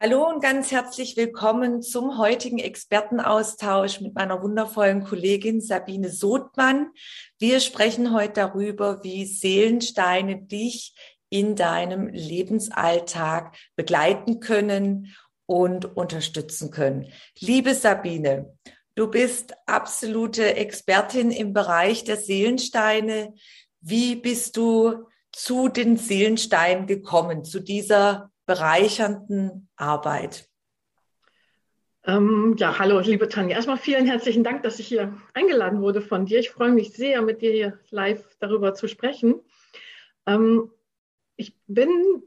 Hallo und ganz herzlich willkommen zum heutigen Expertenaustausch mit meiner wundervollen Kollegin Sabine Sothmann. Wir sprechen heute darüber, wie Seelensteine dich in deinem Lebensalltag begleiten können und unterstützen können. Liebe Sabine, du bist absolute Expertin im Bereich der Seelensteine. Wie bist du zu den Seelensteinen gekommen, zu dieser bereichernden Arbeit? Ähm, ja, hallo, liebe Tanja. Erstmal vielen herzlichen Dank, dass ich hier eingeladen wurde von dir. Ich freue mich sehr, mit dir hier live darüber zu sprechen. Ähm, ich bin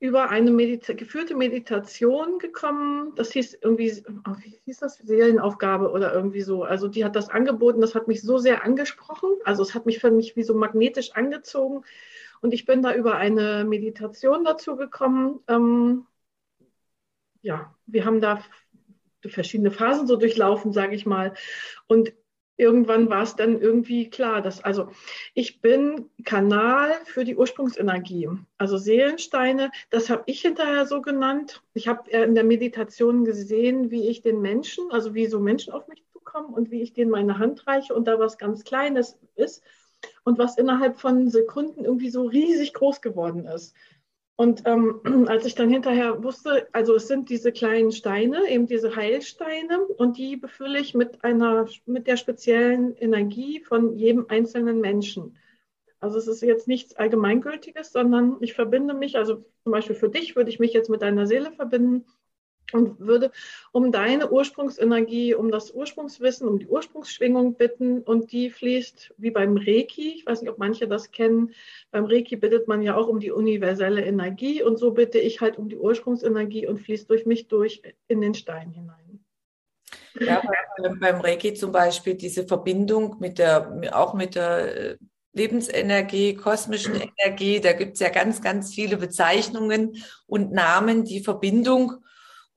über eine Medita geführte Meditation gekommen. Das hieß irgendwie, oh, wie hieß das? Seelenaufgabe oder irgendwie so. Also die hat das angeboten, das hat mich so sehr angesprochen. Also es hat mich für mich wie so magnetisch angezogen. Und ich bin da über eine Meditation dazu gekommen. Ähm, ja, wir haben da verschiedene Phasen so durchlaufen, sage ich mal. Und irgendwann war es dann irgendwie klar, dass also ich bin Kanal für die Ursprungsenergie, also Seelensteine. Das habe ich hinterher so genannt. Ich habe in der Meditation gesehen, wie ich den Menschen, also wie so Menschen auf mich zukommen und wie ich denen meine Hand reiche und da was ganz Kleines ist und was innerhalb von Sekunden irgendwie so riesig groß geworden ist. Und ähm, als ich dann hinterher wusste, also es sind diese kleinen Steine, eben diese Heilsteine, und die befülle ich mit einer, mit der speziellen Energie von jedem einzelnen Menschen. Also es ist jetzt nichts Allgemeingültiges, sondern ich verbinde mich, also zum Beispiel für dich würde ich mich jetzt mit deiner Seele verbinden und würde um deine Ursprungsenergie, um das Ursprungswissen, um die Ursprungsschwingung bitten und die fließt wie beim Reiki. Ich weiß nicht, ob manche das kennen. Beim Reiki bittet man ja auch um die universelle Energie und so bitte ich halt um die Ursprungsenergie und fließt durch mich durch in den Stein hinein. Ja, beim Reiki zum Beispiel diese Verbindung mit der, auch mit der äh, Lebensenergie, kosmischen Energie, da gibt es ja ganz, ganz viele Bezeichnungen und Namen, die Verbindung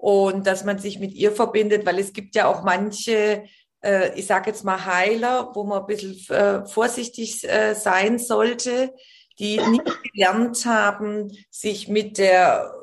und dass man sich mit ihr verbindet, weil es gibt ja auch manche, äh, ich sage jetzt mal Heiler, wo man ein bisschen äh, vorsichtig äh, sein sollte, die nicht gelernt haben, sich mit der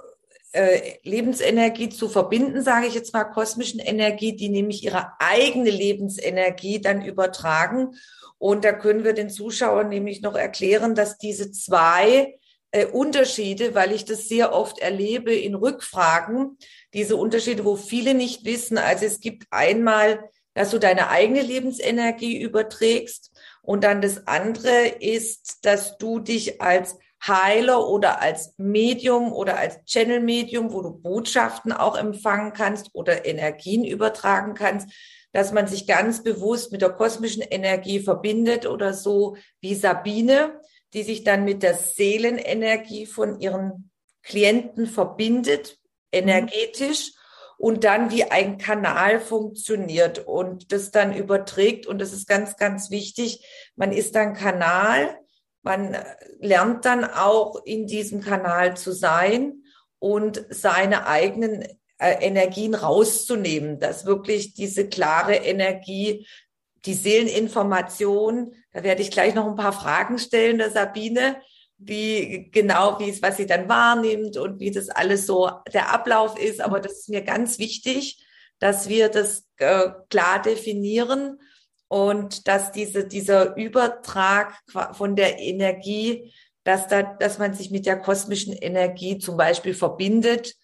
äh, Lebensenergie zu verbinden, sage ich jetzt mal, kosmischen Energie, die nämlich ihre eigene Lebensenergie dann übertragen. Und da können wir den Zuschauern nämlich noch erklären, dass diese zwei äh, Unterschiede, weil ich das sehr oft erlebe in Rückfragen, diese Unterschiede, wo viele nicht wissen. Also es gibt einmal, dass du deine eigene Lebensenergie überträgst und dann das andere ist, dass du dich als Heiler oder als Medium oder als Channel-Medium, wo du Botschaften auch empfangen kannst oder Energien übertragen kannst, dass man sich ganz bewusst mit der kosmischen Energie verbindet oder so wie Sabine, die sich dann mit der Seelenenergie von ihren Klienten verbindet, energetisch, und dann wie ein Kanal funktioniert und das dann überträgt. Und das ist ganz, ganz wichtig. Man ist dann Kanal, man lernt dann auch in diesem Kanal zu sein und seine eigenen äh, Energien rauszunehmen, dass wirklich diese klare Energie die Seeleninformation, da werde ich gleich noch ein paar Fragen stellen, der Sabine, wie genau, wie es, was sie dann wahrnimmt und wie das alles so der Ablauf ist. Aber das ist mir ganz wichtig, dass wir das äh, klar definieren und dass diese, dieser Übertrag von der Energie, dass da, dass man sich mit der kosmischen Energie zum Beispiel verbindet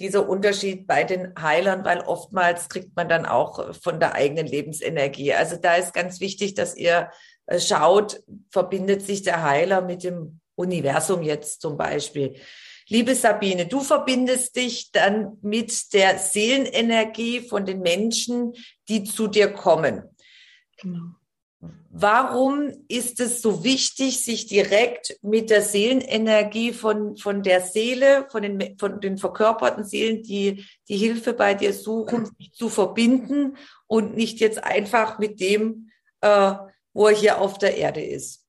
dieser Unterschied bei den Heilern, weil oftmals kriegt man dann auch von der eigenen Lebensenergie. Also da ist ganz wichtig, dass ihr schaut, verbindet sich der Heiler mit dem Universum jetzt zum Beispiel. Liebe Sabine, du verbindest dich dann mit der Seelenenergie von den Menschen, die zu dir kommen. Genau. Warum ist es so wichtig, sich direkt mit der Seelenenergie von, von der Seele, von den, von den verkörperten Seelen, die die Hilfe bei dir suchen, zu verbinden und nicht jetzt einfach mit dem, äh, wo er hier auf der Erde ist?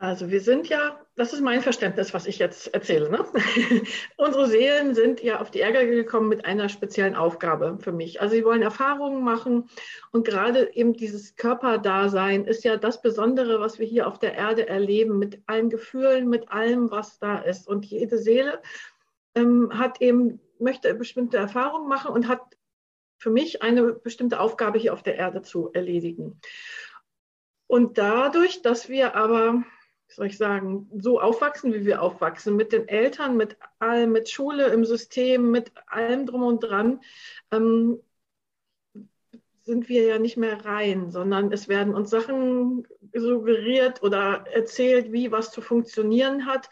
Also wir sind ja, das ist mein Verständnis, was ich jetzt erzähle. Ne? Unsere Seelen sind ja auf die Erde gekommen mit einer speziellen Aufgabe für mich. Also sie wollen Erfahrungen machen und gerade eben dieses Körperdasein ist ja das Besondere, was wir hier auf der Erde erleben, mit allen Gefühlen, mit allem, was da ist. Und jede Seele ähm, hat eben, möchte bestimmte Erfahrungen machen und hat für mich eine bestimmte Aufgabe hier auf der Erde zu erledigen. Und dadurch, dass wir aber, wie soll ich sagen, so aufwachsen, wie wir aufwachsen, mit den Eltern, mit allem, mit Schule im System, mit allem drum und dran, ähm, sind wir ja nicht mehr rein, sondern es werden uns Sachen suggeriert oder erzählt, wie was zu funktionieren hat.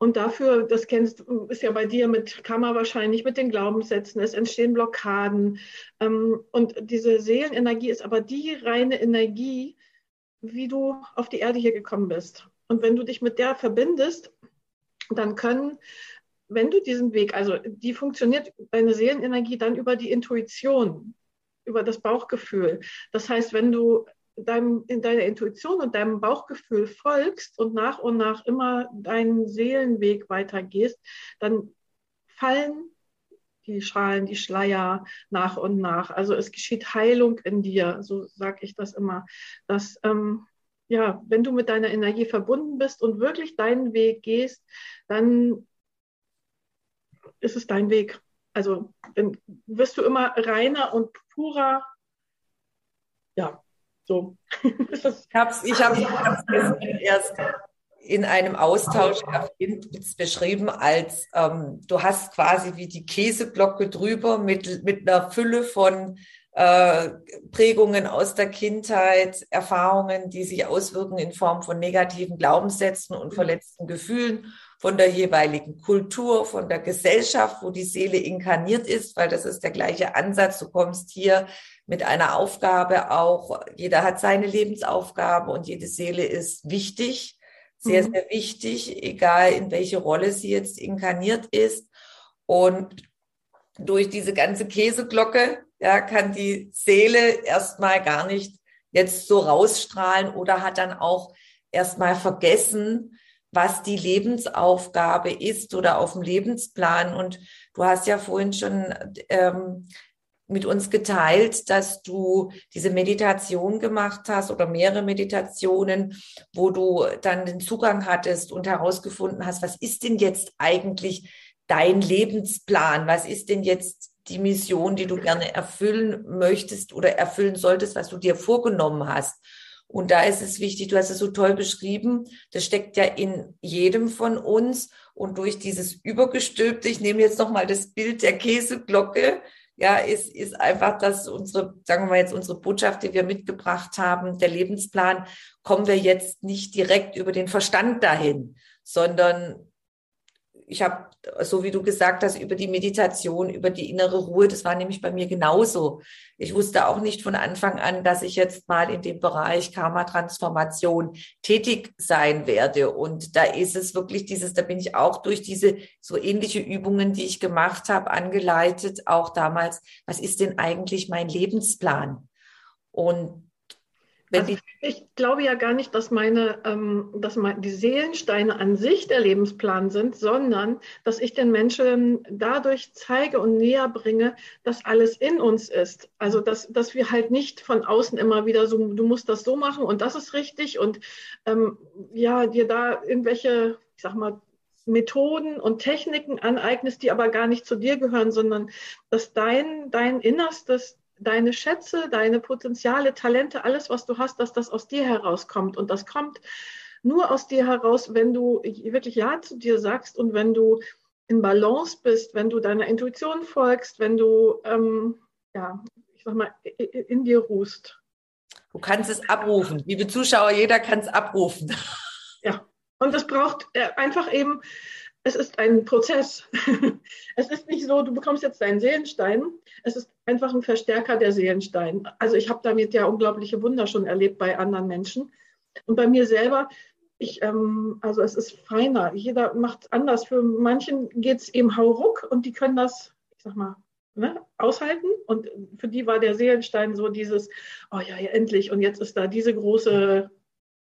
Und dafür, das kennst ist ja bei dir mit Kammer wahrscheinlich, mit den Glaubenssätzen, es entstehen Blockaden. Ähm, und diese Seelenenergie ist aber die reine Energie, wie du auf die Erde hier gekommen bist. Und wenn du dich mit der verbindest, dann können wenn du diesen Weg, also die funktioniert deine Seelenenergie dann über die Intuition über das Bauchgefühl. Das heißt, wenn du deinem, in deiner Intuition und deinem Bauchgefühl folgst und nach und nach immer deinen Seelenweg weitergehst, dann fallen die Schalen, die Schleier nach und nach. Also es geschieht Heilung in dir, so sage ich das immer. Dass, ähm, ja, wenn du mit deiner Energie verbunden bist und wirklich deinen Weg gehst, dann ist es dein Weg. Also dann wirst du immer reiner und purer. Ja, so. ich habe es ich hab's, erst in einem Austausch beschrieben als ähm, du hast quasi wie die Käseglocke drüber mit, mit einer Fülle von äh, Prägungen aus der Kindheit, Erfahrungen, die sich auswirken in Form von negativen Glaubenssätzen und verletzten Gefühlen von der jeweiligen Kultur, von der Gesellschaft, wo die Seele inkarniert ist, weil das ist der gleiche Ansatz. Du kommst hier mit einer Aufgabe auch, jeder hat seine Lebensaufgabe und jede Seele ist wichtig, sehr, mhm. sehr wichtig, egal in welche Rolle sie jetzt inkarniert ist. Und durch diese ganze Käseglocke, ja, kann die Seele erstmal gar nicht jetzt so rausstrahlen oder hat dann auch erstmal vergessen, was die Lebensaufgabe ist oder auf dem Lebensplan. Und du hast ja vorhin schon ähm, mit uns geteilt, dass du diese Meditation gemacht hast oder mehrere Meditationen, wo du dann den Zugang hattest und herausgefunden hast, was ist denn jetzt eigentlich dein Lebensplan? Was ist denn jetzt die Mission, die du gerne erfüllen möchtest oder erfüllen solltest, was du dir vorgenommen hast? Und da ist es wichtig, du hast es so toll beschrieben, das steckt ja in jedem von uns. Und durch dieses Übergestülpte, ich nehme jetzt nochmal das Bild der Käseglocke, ja, ist, ist einfach das unsere, sagen wir mal jetzt unsere Botschaft, die wir mitgebracht haben, der Lebensplan, kommen wir jetzt nicht direkt über den Verstand dahin, sondern ich habe, so wie du gesagt hast, über die Meditation, über die innere Ruhe, das war nämlich bei mir genauso. Ich wusste auch nicht von Anfang an, dass ich jetzt mal in dem Bereich Karma-Transformation tätig sein werde. Und da ist es wirklich dieses, da bin ich auch durch diese so ähnliche Übungen, die ich gemacht habe, angeleitet, auch damals, was ist denn eigentlich mein Lebensplan? Und also ich glaube ja gar nicht, dass meine, ähm, dass meine, die Seelensteine an sich der Lebensplan sind, sondern dass ich den Menschen dadurch zeige und näher bringe, dass alles in uns ist. Also dass, dass wir halt nicht von außen immer wieder so, du musst das so machen und das ist richtig und ähm, ja, dir da irgendwelche, ich sag mal, Methoden und Techniken aneignest, die aber gar nicht zu dir gehören, sondern dass dein, dein Innerstes deine Schätze, deine Potenziale, Talente, alles, was du hast, dass das aus dir herauskommt. Und das kommt nur aus dir heraus, wenn du wirklich Ja zu dir sagst und wenn du in Balance bist, wenn du deiner Intuition folgst, wenn du, ähm, ja, ich sag mal, in dir ruhst. Du kannst es abrufen. Liebe Zuschauer, jeder kann es abrufen. Ja, und es braucht äh, einfach eben es ist ein Prozess. es ist nicht so, du bekommst jetzt deinen Seelenstein. Es ist einfach ein Verstärker der Seelenstein. Also ich habe damit ja unglaubliche Wunder schon erlebt bei anderen Menschen. Und bei mir selber, ich, ähm, also es ist feiner. Jeder macht es anders. Für manchen geht es eben hauruck und die können das, ich sag mal, ne, aushalten. Und für die war der Seelenstein so dieses, oh ja, ja, endlich. Und jetzt ist da diese große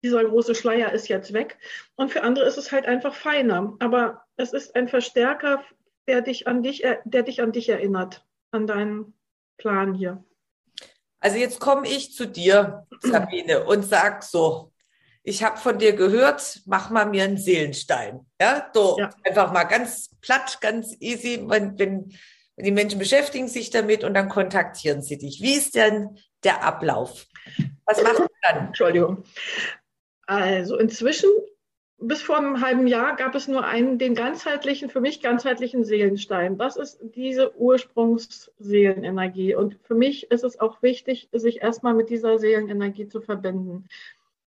dieser große Schleier ist jetzt weg. Und für andere ist es halt einfach feiner. Aber es ist ein Verstärker, der dich an dich, der dich an dich erinnert, an deinen Plan hier. Also jetzt komme ich zu dir, Sabine, und sag so, ich habe von dir gehört, mach mal mir einen Seelenstein. Ja, so ja. einfach mal ganz platt, ganz easy, wenn, wenn, wenn die Menschen beschäftigen sich damit und dann kontaktieren sie dich. Wie ist denn der Ablauf? Was machst du dann? Entschuldigung. Also inzwischen bis vor einem halben Jahr gab es nur einen, den ganzheitlichen, für mich ganzheitlichen Seelenstein. Das ist diese Ursprungsseelenenergie. Und für mich ist es auch wichtig, sich erstmal mit dieser Seelenenergie zu verbinden.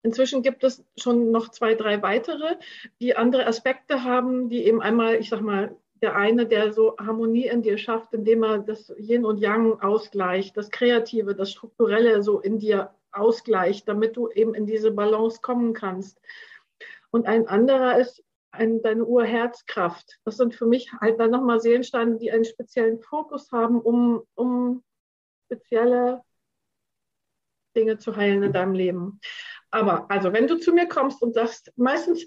Inzwischen gibt es schon noch zwei, drei weitere, die andere Aspekte haben, die eben einmal, ich sag mal, der eine, der so Harmonie in dir schafft, indem er das Yin und Yang ausgleicht, das Kreative, das Strukturelle so in dir ausgleicht, damit du eben in diese Balance kommen kannst. Und ein anderer ist ein, deine Urherzkraft. Das sind für mich halt dann nochmal Seelensteine, die einen speziellen Fokus haben, um, um spezielle Dinge zu heilen in deinem Leben. Aber also, wenn du zu mir kommst und sagst, meistens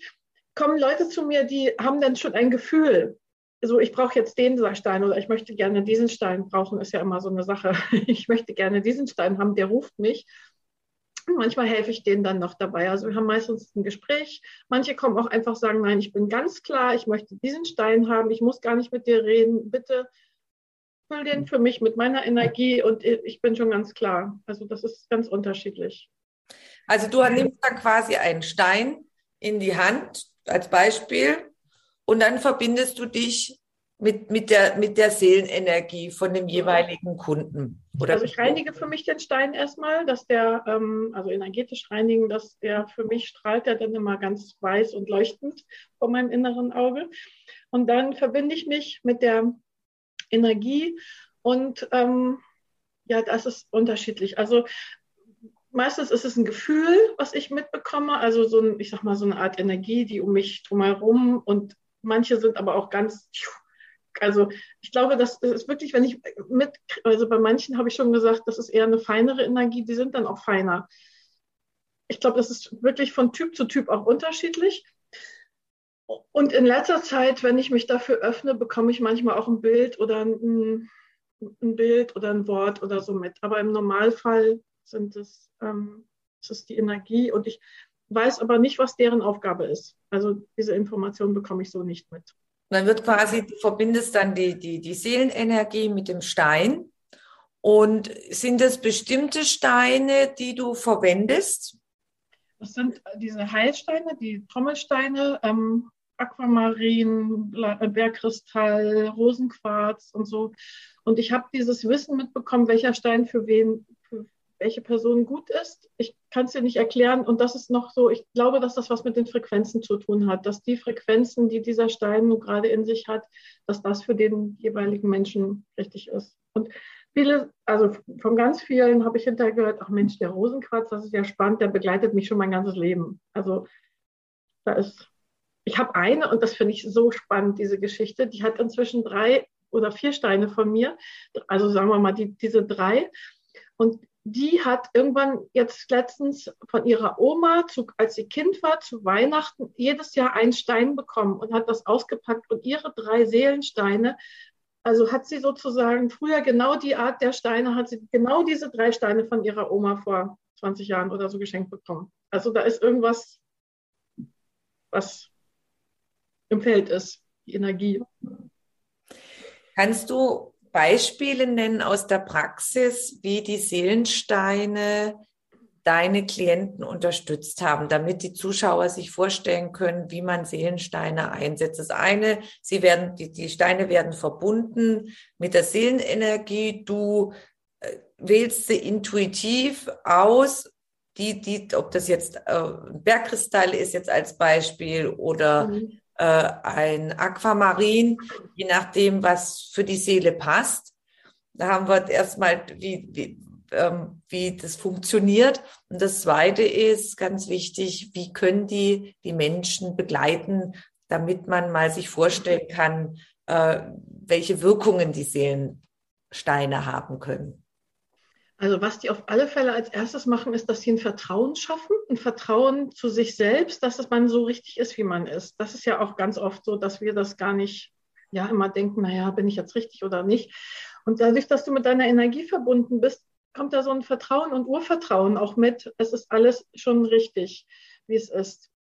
kommen Leute zu mir, die haben dann schon ein Gefühl. So, ich brauche jetzt den Stein oder ich möchte gerne diesen Stein brauchen, ist ja immer so eine Sache. Ich möchte gerne diesen Stein haben, der ruft mich. Manchmal helfe ich denen dann noch dabei. Also wir haben meistens ein Gespräch. Manche kommen auch einfach sagen, nein, ich bin ganz klar, ich möchte diesen Stein haben, ich muss gar nicht mit dir reden. Bitte füll den für mich mit meiner Energie und ich bin schon ganz klar. Also das ist ganz unterschiedlich. Also du nimmst dann quasi einen Stein in die Hand als Beispiel und dann verbindest du dich mit, mit, der, mit der Seelenenergie von dem jeweiligen Kunden. Oder also ich reinige für mich den Stein erstmal, dass der, ähm, also energetisch reinigen, dass der für mich strahlt, der dann immer ganz weiß und leuchtend vor meinem inneren Auge. Und dann verbinde ich mich mit der Energie und ähm, ja, das ist unterschiedlich. Also meistens ist es ein Gefühl, was ich mitbekomme, also so ein, ich sag mal, so eine Art Energie, die um mich drumherum und manche sind aber auch ganz also ich glaube, das ist wirklich, wenn ich mit, also bei manchen habe ich schon gesagt, das ist eher eine feinere Energie, die sind dann auch feiner. Ich glaube, das ist wirklich von Typ zu Typ auch unterschiedlich. Und in letzter Zeit, wenn ich mich dafür öffne, bekomme ich manchmal auch ein Bild oder ein, ein Bild oder ein Wort oder so mit. Aber im Normalfall sind es, ähm, es ist die Energie und ich weiß aber nicht, was deren Aufgabe ist. Also diese Information bekomme ich so nicht mit. Und dann wird quasi, du verbindest dann die, die, die Seelenenergie mit dem Stein. Und sind es bestimmte Steine, die du verwendest? Das sind diese Heilsteine, die Trommelsteine, ähm, Aquamarin, Bergkristall, Rosenquarz und so. Und ich habe dieses Wissen mitbekommen, welcher Stein für wen, welche Person gut ist. Ich kann es dir nicht erklären. Und das ist noch so, ich glaube, dass das was mit den Frequenzen zu tun hat, dass die Frequenzen, die dieser Stein nun gerade in sich hat, dass das für den jeweiligen Menschen richtig ist. Und viele, also von ganz vielen habe ich hinterher gehört, ach Mensch, der Rosenquarz, das ist ja spannend, der begleitet mich schon mein ganzes Leben. Also da ist, ich habe eine und das finde ich so spannend, diese Geschichte, die hat inzwischen drei oder vier Steine von mir, also sagen wir mal die, diese drei. Und die hat irgendwann jetzt letztens von ihrer Oma, zu, als sie Kind war, zu Weihnachten jedes Jahr einen Stein bekommen und hat das ausgepackt und ihre drei Seelensteine, also hat sie sozusagen früher genau die Art der Steine, hat sie genau diese drei Steine von ihrer Oma vor 20 Jahren oder so geschenkt bekommen. Also da ist irgendwas, was im Feld ist, die Energie. Kannst du Beispiele nennen aus der Praxis, wie die Seelensteine deine Klienten unterstützt haben, damit die Zuschauer sich vorstellen können, wie man Seelensteine einsetzt. Das eine, sie werden, die, die Steine werden verbunden mit der Seelenenergie. Du äh, wählst sie intuitiv aus, die, die, ob das jetzt äh, Bergkristall ist jetzt als Beispiel oder mhm äh, ein Aquamarin, je nachdem, was für die Seele passt. Da haben wir erstmal, wie, wie, ähm, wie das funktioniert. Und das Zweite ist ganz wichtig, wie können die die Menschen begleiten, damit man mal sich vorstellen kann, äh, welche Wirkungen die Seelensteine haben können. Also was die auf alle Fälle als erstes machen, ist, dass sie ein Vertrauen schaffen, ein Vertrauen zu sich selbst, dass man so richtig ist, wie man ist. Das ist ja auch ganz oft so, dass wir das gar nicht ja immer denken, naja, bin ich jetzt richtig oder nicht. Und dadurch, dass du mit deiner Energie verbunden bist, kommt da so ein Vertrauen und Urvertrauen auch mit. Es ist alles schon richtig. wie es ist.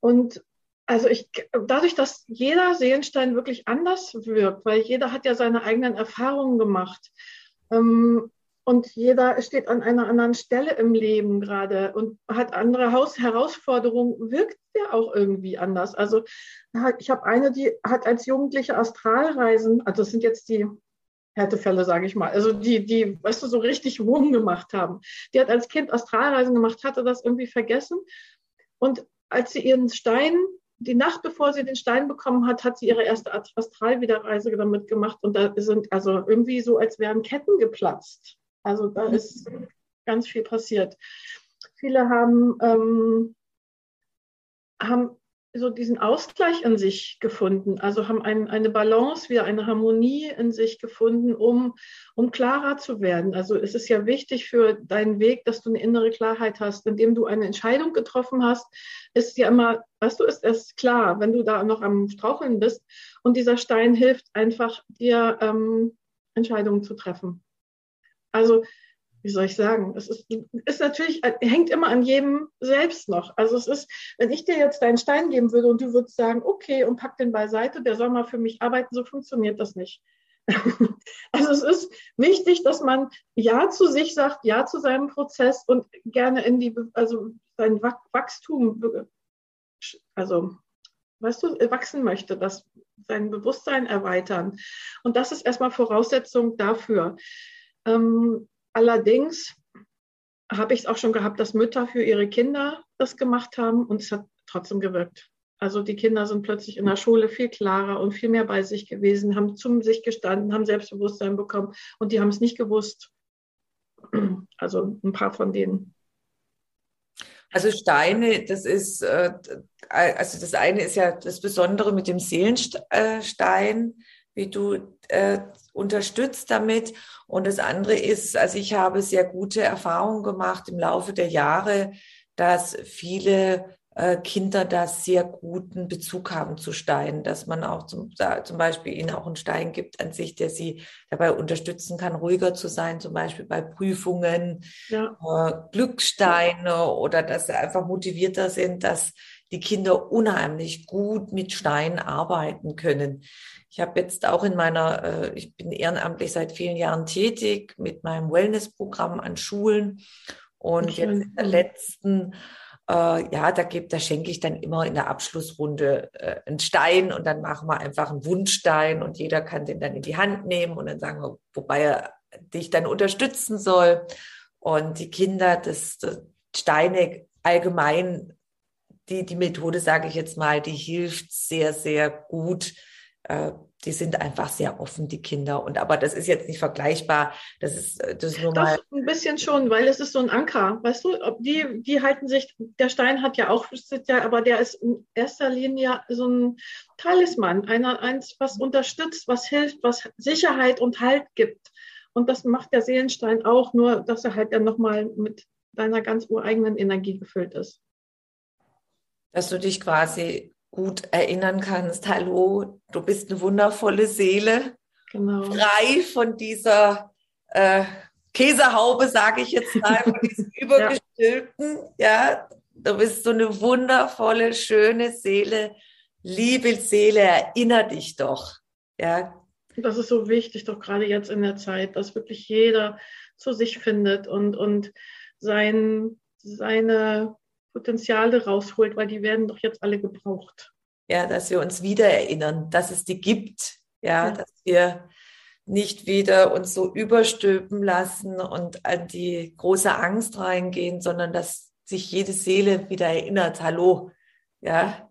Und also ich, dadurch, dass jeder Seelenstein wirklich anders wirkt, weil jeder hat ja seine eigenen Erfahrungen gemacht. Ähm, und jeder steht an einer anderen Stelle im Leben gerade und hat andere Haus Herausforderungen, wirkt ja auch irgendwie anders. Also ich habe eine, die hat als Jugendliche Astralreisen, also das sind jetzt die Härtefälle, sage ich mal, also die, die, weißt du, so richtig Wurm gemacht haben. Die hat als Kind Astralreisen gemacht, hatte das irgendwie vergessen. Und als sie ihren Stein, die Nacht bevor sie den Stein bekommen hat, hat sie ihre erste Astralwiederreise damit gemacht. Und da sind also irgendwie so, als wären Ketten geplatzt. Also da ist ganz viel passiert. Viele haben, ähm, haben so diesen Ausgleich in sich gefunden, also haben ein, eine Balance, wieder eine Harmonie in sich gefunden, um, um klarer zu werden. Also es ist ja wichtig für deinen Weg, dass du eine innere Klarheit hast. Indem du eine Entscheidung getroffen hast, ist ja immer, weißt du, ist es klar, wenn du da noch am Straucheln bist. Und dieser Stein hilft einfach, dir ähm, Entscheidungen zu treffen. Also, wie soll ich sagen? Es ist, ist natürlich, hängt immer an jedem selbst noch. Also es ist, wenn ich dir jetzt deinen Stein geben würde und du würdest sagen, okay, und pack den beiseite, der soll mal für mich arbeiten, so funktioniert das nicht. Also es ist wichtig, dass man Ja zu sich sagt, Ja zu seinem Prozess und gerne in die, also sein Wachstum, also weißt du, wachsen möchte, das sein Bewusstsein erweitern. Und das ist erstmal Voraussetzung dafür. Ähm, allerdings habe ich es auch schon gehabt, dass Mütter für ihre Kinder das gemacht haben und es hat trotzdem gewirkt. Also die Kinder sind plötzlich in der Schule viel klarer und viel mehr bei sich gewesen, haben zum sich gestanden, haben Selbstbewusstsein bekommen und die haben es nicht gewusst. Also ein paar von denen. Also Steine, das ist, äh, also das eine ist ja das Besondere mit dem Seelenstein, wie du äh, unterstützt damit. Und das andere ist, also ich habe sehr gute Erfahrungen gemacht im Laufe der Jahre, dass viele äh, Kinder da sehr guten Bezug haben zu Steinen, dass man auch zum, zum Beispiel ihnen auch einen Stein gibt an sich, der sie dabei unterstützen kann, ruhiger zu sein, zum Beispiel bei Prüfungen, ja. äh, Glückssteine oder dass sie einfach motivierter sind, dass die Kinder unheimlich gut mit Steinen arbeiten können. Ich habe jetzt auch in meiner, äh, ich bin ehrenamtlich seit vielen Jahren tätig mit meinem Wellnessprogramm an Schulen. Und jetzt in der letzten, äh, ja, da, gibt, da schenke ich dann immer in der Abschlussrunde äh, einen Stein und dann machen wir einfach einen Wunschstein und jeder kann den dann in die Hand nehmen und dann sagen wir, wobei er dich dann unterstützen soll. Und die Kinder, das, das Steine allgemein, die, die Methode, sage ich jetzt mal, die hilft sehr, sehr gut, äh, die sind einfach sehr offen, die Kinder. Und aber das ist jetzt nicht vergleichbar. Das ist, äh, das ist nur Doch, mal. Ein bisschen schon, weil es ist so ein Anker. Weißt du, die, die halten sich, der Stein hat ja auch, ja, aber der ist in erster Linie so ein Talisman, einer, eins, was unterstützt, was hilft, was Sicherheit und Halt gibt. Und das macht der Seelenstein auch, nur dass er halt dann nochmal mit deiner ganz ureigenen Energie gefüllt ist. Dass du dich quasi gut erinnern kannst, hallo, du bist eine wundervolle Seele, genau. frei von dieser äh, Käsehaube, sage ich jetzt mal, von diesem übergestülpten, ja. ja, du bist so eine wundervolle, schöne Seele, liebe Seele, erinner dich doch, ja. Das ist so wichtig, doch gerade jetzt in der Zeit, dass wirklich jeder zu sich findet und, und sein, seine Potenziale rausholt, weil die werden doch jetzt alle gebraucht. Ja, dass wir uns wieder erinnern, dass es die gibt, ja, ja. dass wir nicht wieder uns so überstülpen lassen und an die große Angst reingehen, sondern dass sich jede Seele wieder erinnert, hallo, ja,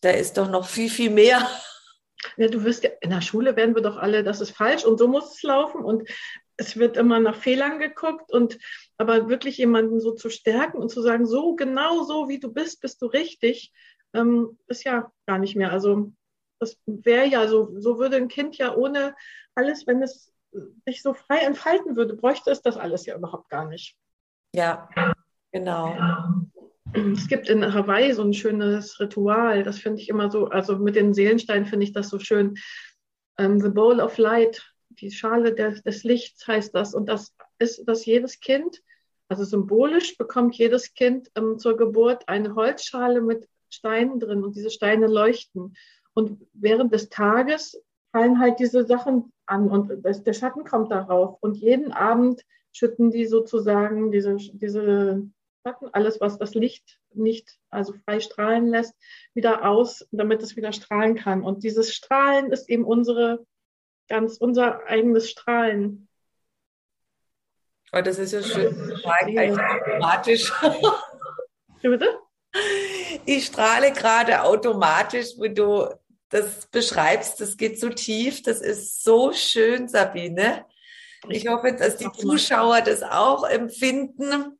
da ist doch noch viel, viel mehr. Ja, du wirst ja, in der Schule werden wir doch alle, das ist falsch und so muss es laufen und es wird immer nach Fehlern geguckt und aber wirklich jemanden so zu stärken und zu sagen, so genau so wie du bist, bist du richtig, ähm, ist ja gar nicht mehr. Also das wäre ja so, so würde ein Kind ja ohne alles, wenn es sich so frei entfalten würde, bräuchte es das alles ja überhaupt gar nicht. Ja, genau. Es gibt in Hawaii so ein schönes Ritual, das finde ich immer so, also mit den Seelensteinen finde ich das so schön. Um, ähm, the Bowl of Light, die Schale der, des Lichts heißt das. Und das ist, dass jedes Kind Also symbolisch bekommt jedes Kind ähm, zur Geburt eine Holzschale mit Steinen drin und diese Steine leuchten. Und während des Tages fallen halt diese Sachen an und das, der Schatten kommt darauf. Und jeden Abend schütten die sozusagen diese, diese Schatten, alles, was das Licht nicht also frei strahlen lässt, wieder aus, damit es wieder strahlen kann. Und dieses Strahlen ist eben unsere ganz unser eigenes Strahlen. Oh, das ist ja schön. automatisch. Wie bitte? Ich strahle gerade automatisch, wo du das beschreibst. Das geht so tief. Das ist so schön, Sabine. Ich hoffe, dass die Zuschauer das auch empfinden.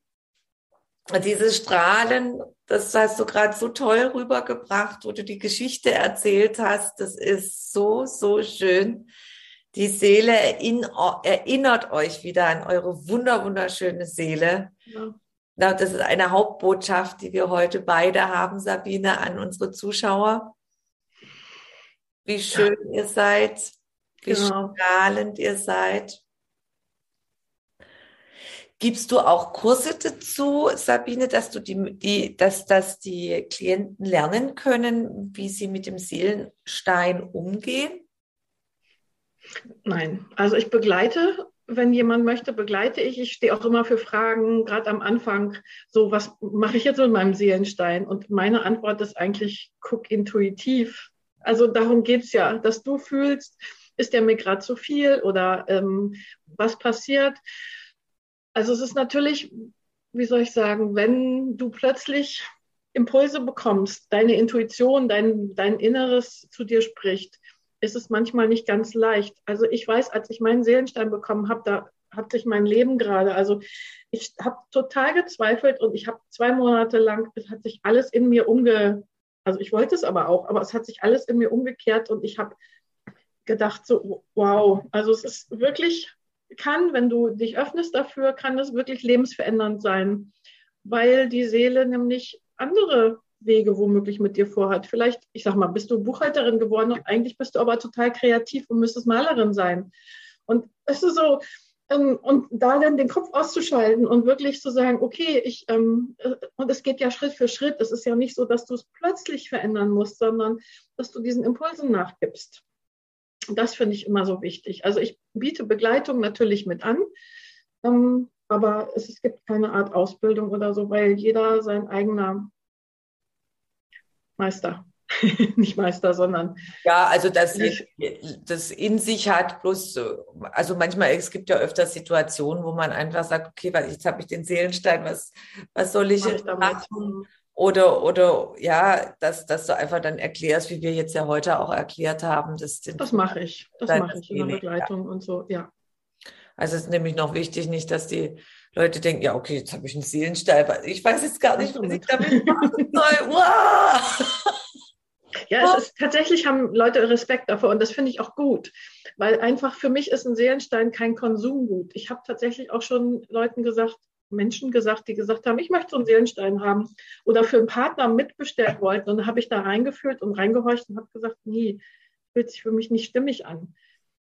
Dieses Strahlen, das hast du gerade so toll rübergebracht, wo du die Geschichte erzählt hast. Das ist so, so schön. Die Seele erinnert euch wieder an eure wunder, wunderschöne Seele. Ja. Das ist eine Hauptbotschaft, die wir heute beide haben, Sabine, an unsere Zuschauer. Wie schön ja. ihr seid, wie genau. strahlend ihr seid. Gibst du auch Kurse dazu, Sabine, dass du die, die, dass, dass die Klienten lernen können, wie sie mit dem Seelenstein umgehen? Nein, also ich begleite, wenn jemand möchte, begleite ich. Ich stehe auch immer für Fragen, gerade am Anfang, so was mache ich jetzt mit meinem Seelenstein? Und meine Antwort ist eigentlich, guck intuitiv. Also darum geht es ja, dass du fühlst, ist der mir gerade zu viel oder ähm, was passiert? Also es ist natürlich, wie soll ich sagen, wenn du plötzlich Impulse bekommst, deine Intuition, dein, dein Inneres zu dir spricht, ist es manchmal nicht ganz leicht. Also ich weiß, als ich meinen Seelenstein bekommen habe, da hat sich mein Leben gerade, also ich habe total gezweifelt und ich habe zwei Monate lang, es hat sich alles in mir umge, also ich wollte es aber auch, aber es hat sich alles in mir umgekehrt und ich habe gedacht so, wow, also es ist wirklich, kann, wenn du dich öffnest dafür, kann es wirklich lebensverändernd sein, weil die Seele nämlich andere Wege womöglich mit dir vorhat. Vielleicht, ich sag mal, bist du Buchhalterin geworden und eigentlich bist du aber total kreativ und müsstest Malerin sein. Und es ist so, ähm, und da dann den Kopf auszuschalten und wirklich zu sagen, okay, ich, ähm, äh, und es geht ja Schritt für Schritt. Es ist ja nicht so, dass du es plötzlich verändern musst, sondern dass du diesen Impulsen nachgibst. Das finde ich immer so wichtig. Also ich biete Begleitung natürlich mit an, ähm, aber es, es gibt keine Art Ausbildung oder so, weil jeder sein eigener Meister. nicht Meister, sondern. Ja, also das, das in sich hat, bloß, also manchmal, es gibt ja öfter Situationen, wo man einfach sagt, okay, weil jetzt habe ich den Seelenstein, was, was soll ich, jetzt machen? Oder, oder ja, dass, dass du einfach dann erklärst, wie wir jetzt ja heute auch erklärt haben. Dass das mache ich. Das mache ich in der Begleitung ja. und so, ja. Also es ist nämlich noch wichtig, nicht, dass die Leute denken, ja, okay, jetzt habe ich einen Seelenstein. Ich weiß jetzt gar nicht, was ich damit machen soll. Wow! Ja, es ist, tatsächlich haben Leute Respekt davor und das finde ich auch gut, weil einfach für mich ist ein Seelenstein kein Konsumgut. Ich habe tatsächlich auch schon Leuten gesagt, Menschen gesagt, die gesagt haben, ich möchte so einen Seelenstein haben oder für einen Partner mitbestellt wollten. Und dann habe ich da reingefühlt und reingehorcht und habe gesagt, nee, fühlt sich für mich nicht stimmig an.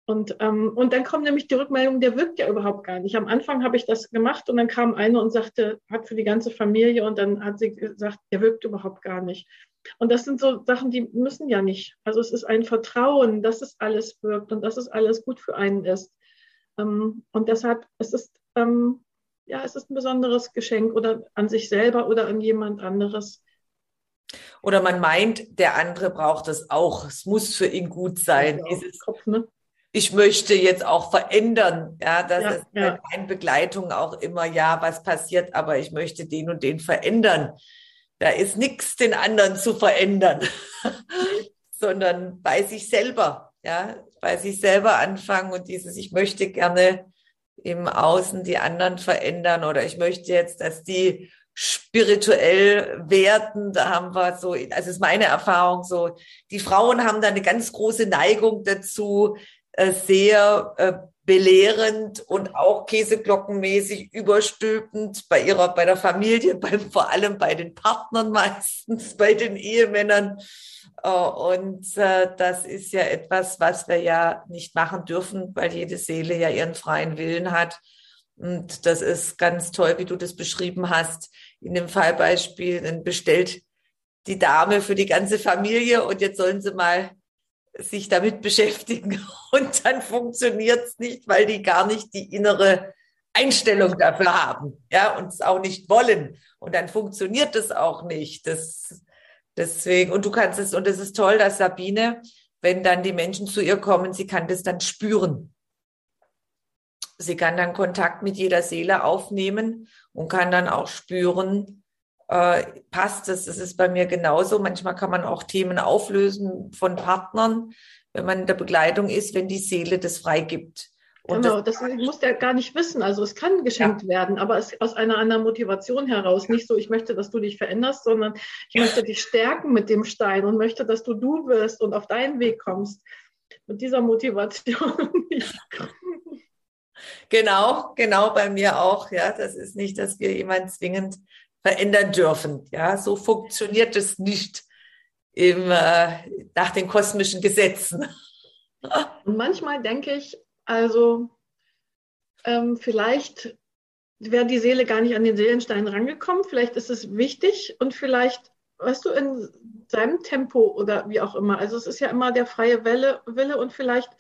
Und, ähm, und dann kommt nämlich die Rückmeldung, der wirkt ja überhaupt gar nicht. Am Anfang habe ich das gemacht und dann kam eine und sagte, hat für die ganze Familie und dann hat sie gesagt, der wirkt überhaupt gar nicht. Und das sind so Sachen, die müssen ja nicht. Also es ist ein Vertrauen, dass es alles wirkt und dass es alles gut für einen ist. Ähm, und deshalb, es ist, ähm, ja, es ist ein besonderes Geschenk oder an sich selber oder an jemand anderes. Oder man meint, der andere braucht es auch. Es muss für ihn gut sein. Dieses, Kopf, ne? Ich möchte jetzt auch verändern. Ja, das ja, ist ja. in Begleitung auch immer, ja, was passiert, aber ich möchte den und den verändern. Da ist nichts, den anderen zu verändern, sondern bei sich selber, ja, bei sich selber anfangen und dieses, ich möchte gerne im Außen die anderen verändern oder ich möchte jetzt, dass die spirituell werden. Da haben wir so, also ist meine Erfahrung so, die Frauen haben da eine ganz große Neigung dazu, sehr äh, belehrend und auch käseglockenmäßig überstülpend bei ihrer, bei der Familie, bei, vor allem bei den Partnern meistens, bei den Ehemännern. Äh, und das ist ja etwas, was wir ja nicht machen dürfen, weil jede Seele ja ihren freien Willen hat. Und das ist ganz toll, wie du das beschrieben hast. In dem Fallbeispiel, dann bestellt die Dame für die ganze Familie und jetzt sollen sie mal sich damit beschäftigen und dann funktioniert es nicht, weil die gar nicht die innere Einstellung dafür haben, ja, und es auch nicht wollen. Und dann funktioniert es auch nicht. Das, deswegen, und du kannst es, und es ist toll, dass Sabine, wenn dann die Menschen zu ihr kommen, sie kann das dann spüren. Sie kann dann Kontakt mit jeder Seele aufnehmen und kann dann auch spüren, äh, passt es. Das ist bei mir genauso. Manchmal kann man auch Themen auflösen von Partnern, wenn man in der Begleitung ist, wenn die Seele das freigibt. Und genau, das, das muss der gar nicht wissen. Also es kann geschenkt ja. werden, aber es aus einer anderen Motivation heraus. Nicht so, ich möchte, dass du dich veränderst, sondern ich möchte dich stärken mit dem Stein und möchte, dass du du wirst und auf deinen Weg kommst. Mit dieser Motivation. genau, genau bei mir auch. Ja, das ist nicht, dass wir jemanden zwingend verändern dürfen. Ja, so funktioniert es nicht im, äh, nach den kosmischen Gesetzen. Und manchmal denke ich, also ähm, vielleicht wäre die Seele gar nicht an den Seelenstein rangekommen. Vielleicht ist es wichtig und vielleicht, weißt du, in seinem Tempo oder wie auch immer. Also es ist ja immer der freie Wille, Wille und vielleicht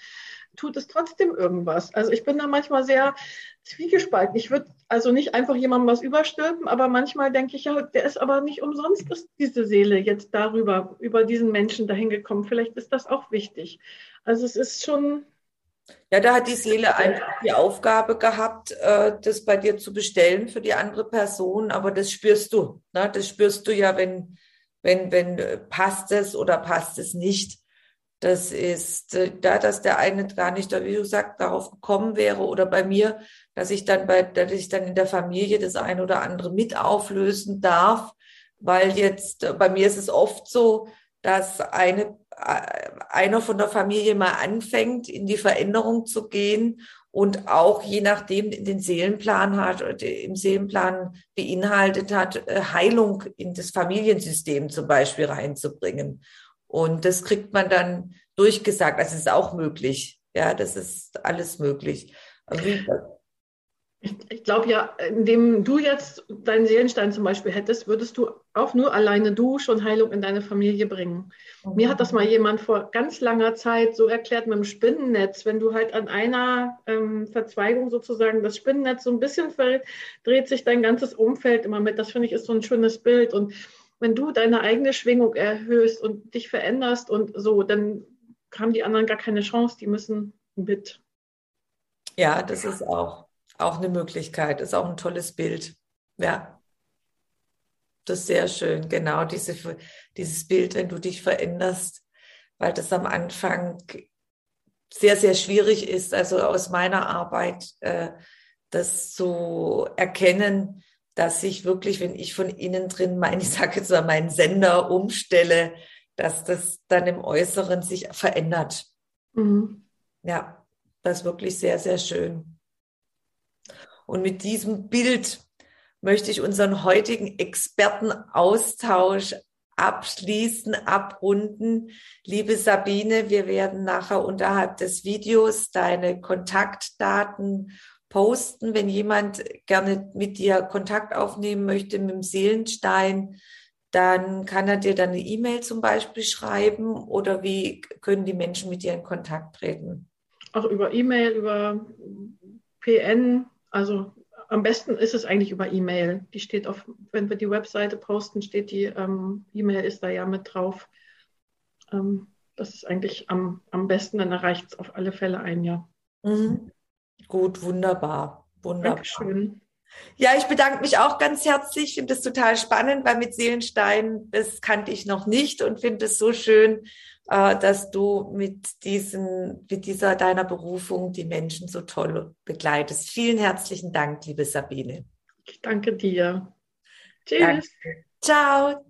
tut es trotzdem irgendwas. Also ich bin da manchmal sehr zwiegespalten. Ich würde also nicht einfach jemandem was überstülpen, aber manchmal denke ich ja, der ist aber nicht umsonst ist diese Seele jetzt darüber, über diesen Menschen dahin gekommen. Vielleicht ist das auch wichtig. Also es ist schon, ja, da hat die Seele einfach die Aufgabe gehabt, äh, das bei dir zu bestellen für die andere Person, aber das spürst du. Ne? Das spürst du ja, wenn, wenn, wenn äh, passt es oder passt es nicht. Das ist äh, da, dass der eine gar nicht, wie du sagst, darauf gekommen wäre oder bei mir, dass ich dann bei, dass ich dann in der Familie das eine oder andere mit auflösen darf, weil jetzt bei mir ist es oft so, dass eine einer von der Familie mal anfängt, in die Veränderung zu gehen und auch je nachdem den Seelenplan hat oder im Seelenplan beinhaltet hat, äh, Heilung in das Familiensystem zum Beispiel reinzubringen. Und das kriegt man dann durchgesagt. Das ist auch möglich. Ja, das ist alles möglich. Wie, ich, ich glaube ja, indem du jetzt deinen Seelenstein zum Beispiel hättest, würdest du auch nur alleine du schon Heilung in deine Familie bringen. Mhm. Mir hat das mal jemand vor ganz langer Zeit so erklärt mit dem Spinnennetz. Wenn du halt an einer ähm, Verzweigung sozusagen das Spinnennetz so ein bisschen verrät, dreht sich dein ganzes Umfeld immer mit. Das finde ich ist so ein schönes Bild. Und wenn du deine eigene Schwingung erhöhst und dich veränderst und so, dann haben die anderen gar keine Chance. Die müssen mit. Ja, das ist auch auch eine Möglichkeit, ist auch ein tolles Bild. Ja. Das ist sehr schön, genau, diese, dieses Bild, wenn du dich veränderst, weil das am Anfang sehr, sehr schwierig ist, also aus meiner Arbeit, äh, das zu erkennen, dass ich wirklich, wenn ich von innen drin mein, ich sage jetzt mal, meinen Sender umstelle, dass das dann im Äußeren sich verändert. Mhm. Ja, das ist wirklich sehr, sehr schön. Und mit diesem Bild möchte ich unseren heutigen Expertenaustausch abschließen, abrunden. Liebe Sabine, wir werden nachher unterhalb des Videos deine Kontaktdaten posten. Wenn jemand gerne mit dir Kontakt aufnehmen möchte mit dem Seelenstein, dann kann er dir dann eine E-Mail zum Beispiel schreiben oder wie können die Menschen mit dir in Kontakt treten? Auch über E-Mail, über PN, also am besten ist es eigentlich über E-Mail. Die steht auf, wenn wir die Webseite posten, steht die ähm, E-Mail ist da ja mit drauf. Ähm, das ist eigentlich am, am besten, dann erreicht es auf alle Fälle ein, ja. Mhm. Gut, wunderbar. Wunderbar. Dankeschön. Ja, ich bedanke mich auch ganz herzlich. Ich finde es total spannend, weil mit Seelenstein, das kannte ich noch nicht und finde es so schön, äh, dass du mit diesen, mit dieser deiner Berufung die Menschen so toll begleitest. Vielen herzlichen Dank, liebe Sabine. Ich danke dir. Tschüss. Danke. Ciao.